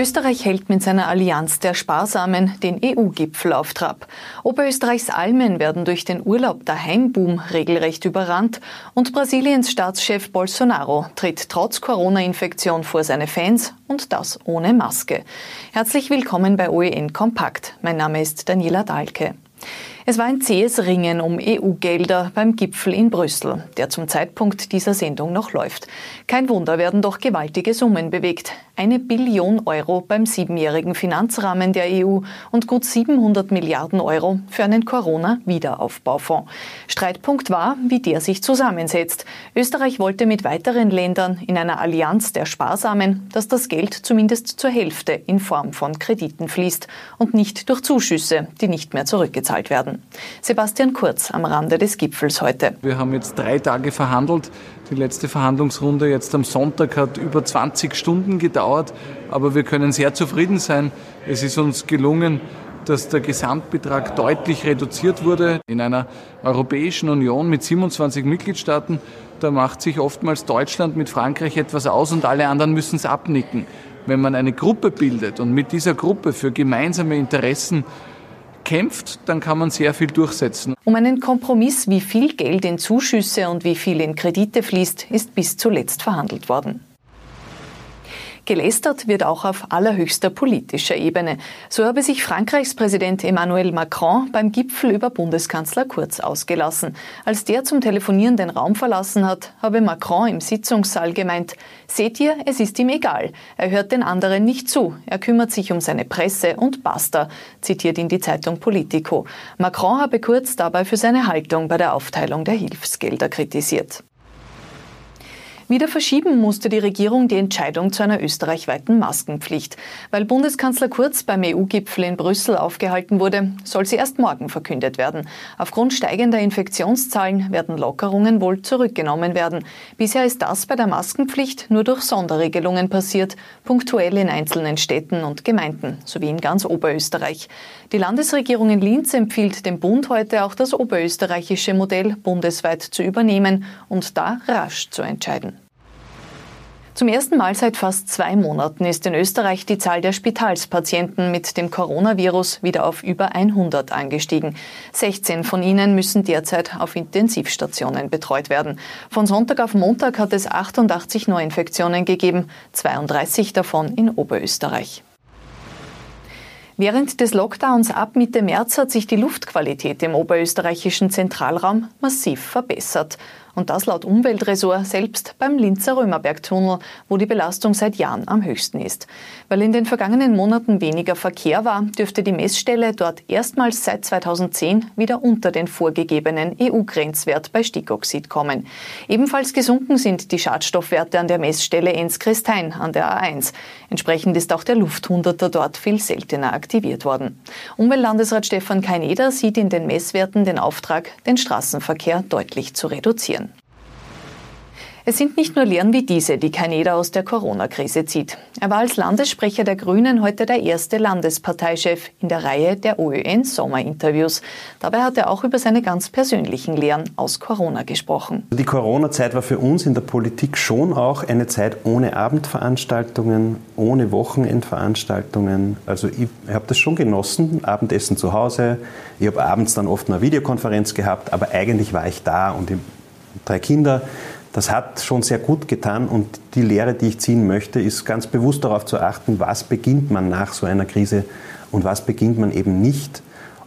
Österreich hält mit seiner Allianz der Sparsamen den EU-Gipfel auf Trab. Oberösterreichs Almen werden durch den Urlaub daheim-Boom regelrecht überrannt und Brasiliens Staatschef Bolsonaro tritt trotz Corona-Infektion vor seine Fans und das ohne Maske. Herzlich willkommen bei OEN Kompakt. Mein Name ist Daniela Dahlke. Es war ein zähes Ringen um EU-Gelder beim Gipfel in Brüssel, der zum Zeitpunkt dieser Sendung noch läuft. Kein Wunder werden doch gewaltige Summen bewegt. Eine Billion Euro beim siebenjährigen Finanzrahmen der EU und gut 700 Milliarden Euro für einen Corona-Wiederaufbaufonds. Streitpunkt war, wie der sich zusammensetzt. Österreich wollte mit weiteren Ländern in einer Allianz der Sparsamen, dass das Geld zumindest zur Hälfte in Form von Krediten fließt und nicht durch Zuschüsse, die nicht mehr zurückgezahlt werden. Sebastian Kurz am Rande des Gipfels heute. Wir haben jetzt drei Tage verhandelt. Die letzte Verhandlungsrunde jetzt am Sonntag hat über 20 Stunden gedauert, aber wir können sehr zufrieden sein. Es ist uns gelungen, dass der Gesamtbetrag deutlich reduziert wurde. In einer Europäischen Union mit 27 Mitgliedstaaten, da macht sich oftmals Deutschland mit Frankreich etwas aus und alle anderen müssen es abnicken. Wenn man eine Gruppe bildet und mit dieser Gruppe für gemeinsame Interessen kämpft, dann kann man sehr viel durchsetzen. Um einen Kompromiss, wie viel Geld in Zuschüsse und wie viel in Kredite fließt, ist bis zuletzt verhandelt worden. Gelästert wird auch auf allerhöchster politischer Ebene. So habe sich Frankreichs Präsident Emmanuel Macron beim Gipfel über Bundeskanzler Kurz ausgelassen. Als der zum Telefonieren den Raum verlassen hat, habe Macron im Sitzungssaal gemeint, seht ihr, es ist ihm egal. Er hört den anderen nicht zu. Er kümmert sich um seine Presse und basta, zitiert ihn die Zeitung Politico. Macron habe Kurz dabei für seine Haltung bei der Aufteilung der Hilfsgelder kritisiert. Wieder verschieben musste die Regierung die Entscheidung zu einer österreichweiten Maskenpflicht. Weil Bundeskanzler Kurz beim EU-Gipfel in Brüssel aufgehalten wurde, soll sie erst morgen verkündet werden. Aufgrund steigender Infektionszahlen werden Lockerungen wohl zurückgenommen werden. Bisher ist das bei der Maskenpflicht nur durch Sonderregelungen passiert, punktuell in einzelnen Städten und Gemeinden sowie in ganz Oberösterreich. Die Landesregierung in Linz empfiehlt dem Bund heute auch das oberösterreichische Modell bundesweit zu übernehmen und da rasch zu entscheiden. Zum ersten Mal seit fast zwei Monaten ist in Österreich die Zahl der Spitalspatienten mit dem Coronavirus wieder auf über 100 angestiegen. 16 von ihnen müssen derzeit auf Intensivstationen betreut werden. Von Sonntag auf Montag hat es 88 Neuinfektionen gegeben, 32 davon in Oberösterreich. Während des Lockdowns ab Mitte März hat sich die Luftqualität im oberösterreichischen Zentralraum massiv verbessert. Und das laut Umweltressort selbst beim Linzer Römerbergtunnel, wo die Belastung seit Jahren am höchsten ist. Weil in den vergangenen Monaten weniger Verkehr war, dürfte die Messstelle dort erstmals seit 2010 wieder unter den vorgegebenen EU-Grenzwert bei Stickoxid kommen. Ebenfalls gesunken sind die Schadstoffwerte an der Messstelle Enz-Christein an der A1. Entsprechend ist auch der Lufthunderter dort viel seltener aktiviert worden. Umweltlandesrat Stefan Kaineder sieht in den Messwerten den Auftrag, den Straßenverkehr deutlich zu reduzieren. Es sind nicht nur Lehren wie diese, die Kaneda aus der Corona-Krise zieht. Er war als Landessprecher der Grünen heute der erste Landesparteichef in der Reihe der OÖN-Sommerinterviews. Dabei hat er auch über seine ganz persönlichen Lehren aus Corona gesprochen. Die Corona-Zeit war für uns in der Politik schon auch eine Zeit ohne Abendveranstaltungen, ohne Wochenendveranstaltungen. Also ich habe das schon genossen, Abendessen zu Hause. Ich habe abends dann oft eine Videokonferenz gehabt, aber eigentlich war ich da und drei Kinder. Das hat schon sehr gut getan und die Lehre, die ich ziehen möchte, ist ganz bewusst darauf zu achten, was beginnt man nach so einer Krise und was beginnt man eben nicht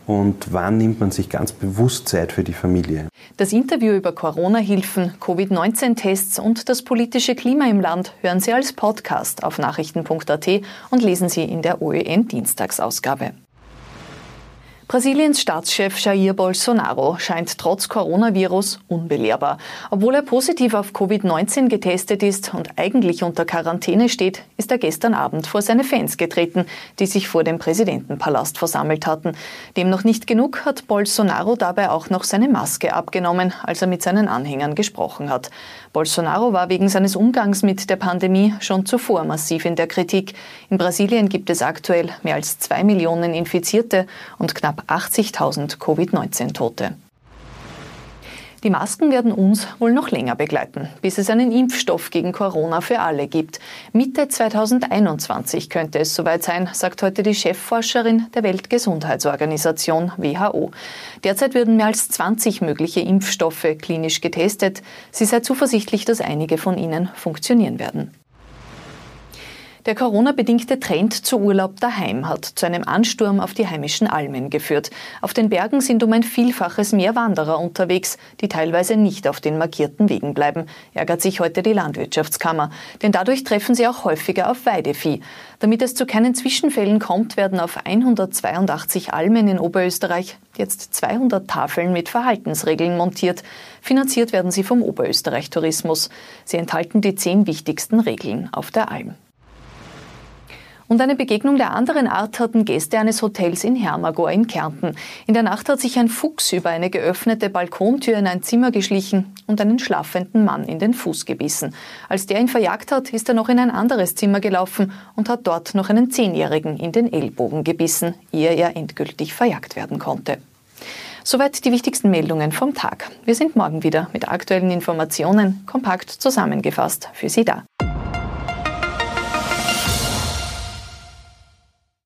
und wann nimmt man sich ganz bewusst Zeit für die Familie. Das Interview über Corona-Hilfen, Covid-19-Tests und das politische Klima im Land hören Sie als Podcast auf nachrichten.at und lesen Sie in der OEN-Dienstagsausgabe. Brasiliens Staatschef Jair Bolsonaro scheint trotz Coronavirus unbelehrbar. Obwohl er positiv auf Covid-19 getestet ist und eigentlich unter Quarantäne steht, ist er gestern Abend vor seine Fans getreten, die sich vor dem Präsidentenpalast versammelt hatten. Dem noch nicht genug hat Bolsonaro dabei auch noch seine Maske abgenommen, als er mit seinen Anhängern gesprochen hat. Bolsonaro war wegen seines Umgangs mit der Pandemie schon zuvor massiv in der Kritik. In Brasilien gibt es aktuell mehr als zwei Millionen Infizierte und knapp 80.000 Covid-19-Tote. Die Masken werden uns wohl noch länger begleiten, bis es einen Impfstoff gegen Corona für alle gibt. Mitte 2021 könnte es soweit sein, sagt heute die Chefforscherin der Weltgesundheitsorganisation WHO. Derzeit werden mehr als 20 mögliche Impfstoffe klinisch getestet. Sie sei zuversichtlich, dass einige von ihnen funktionieren werden. Der Corona-bedingte Trend zu Urlaub daheim hat zu einem Ansturm auf die heimischen Almen geführt. Auf den Bergen sind um ein Vielfaches mehr Wanderer unterwegs, die teilweise nicht auf den markierten Wegen bleiben, ärgert sich heute die Landwirtschaftskammer. Denn dadurch treffen sie auch häufiger auf Weidevieh. Damit es zu keinen Zwischenfällen kommt, werden auf 182 Almen in Oberösterreich jetzt 200 Tafeln mit Verhaltensregeln montiert. Finanziert werden sie vom Oberösterreich Tourismus. Sie enthalten die zehn wichtigsten Regeln auf der Alm. Und eine Begegnung der anderen Art hatten Gäste eines Hotels in Hermagor in Kärnten. In der Nacht hat sich ein Fuchs über eine geöffnete Balkontür in ein Zimmer geschlichen und einen schlafenden Mann in den Fuß gebissen. Als der ihn verjagt hat, ist er noch in ein anderes Zimmer gelaufen und hat dort noch einen Zehnjährigen in den Ellbogen gebissen, ehe er endgültig verjagt werden konnte. Soweit die wichtigsten Meldungen vom Tag. Wir sind morgen wieder mit aktuellen Informationen kompakt zusammengefasst für Sie da.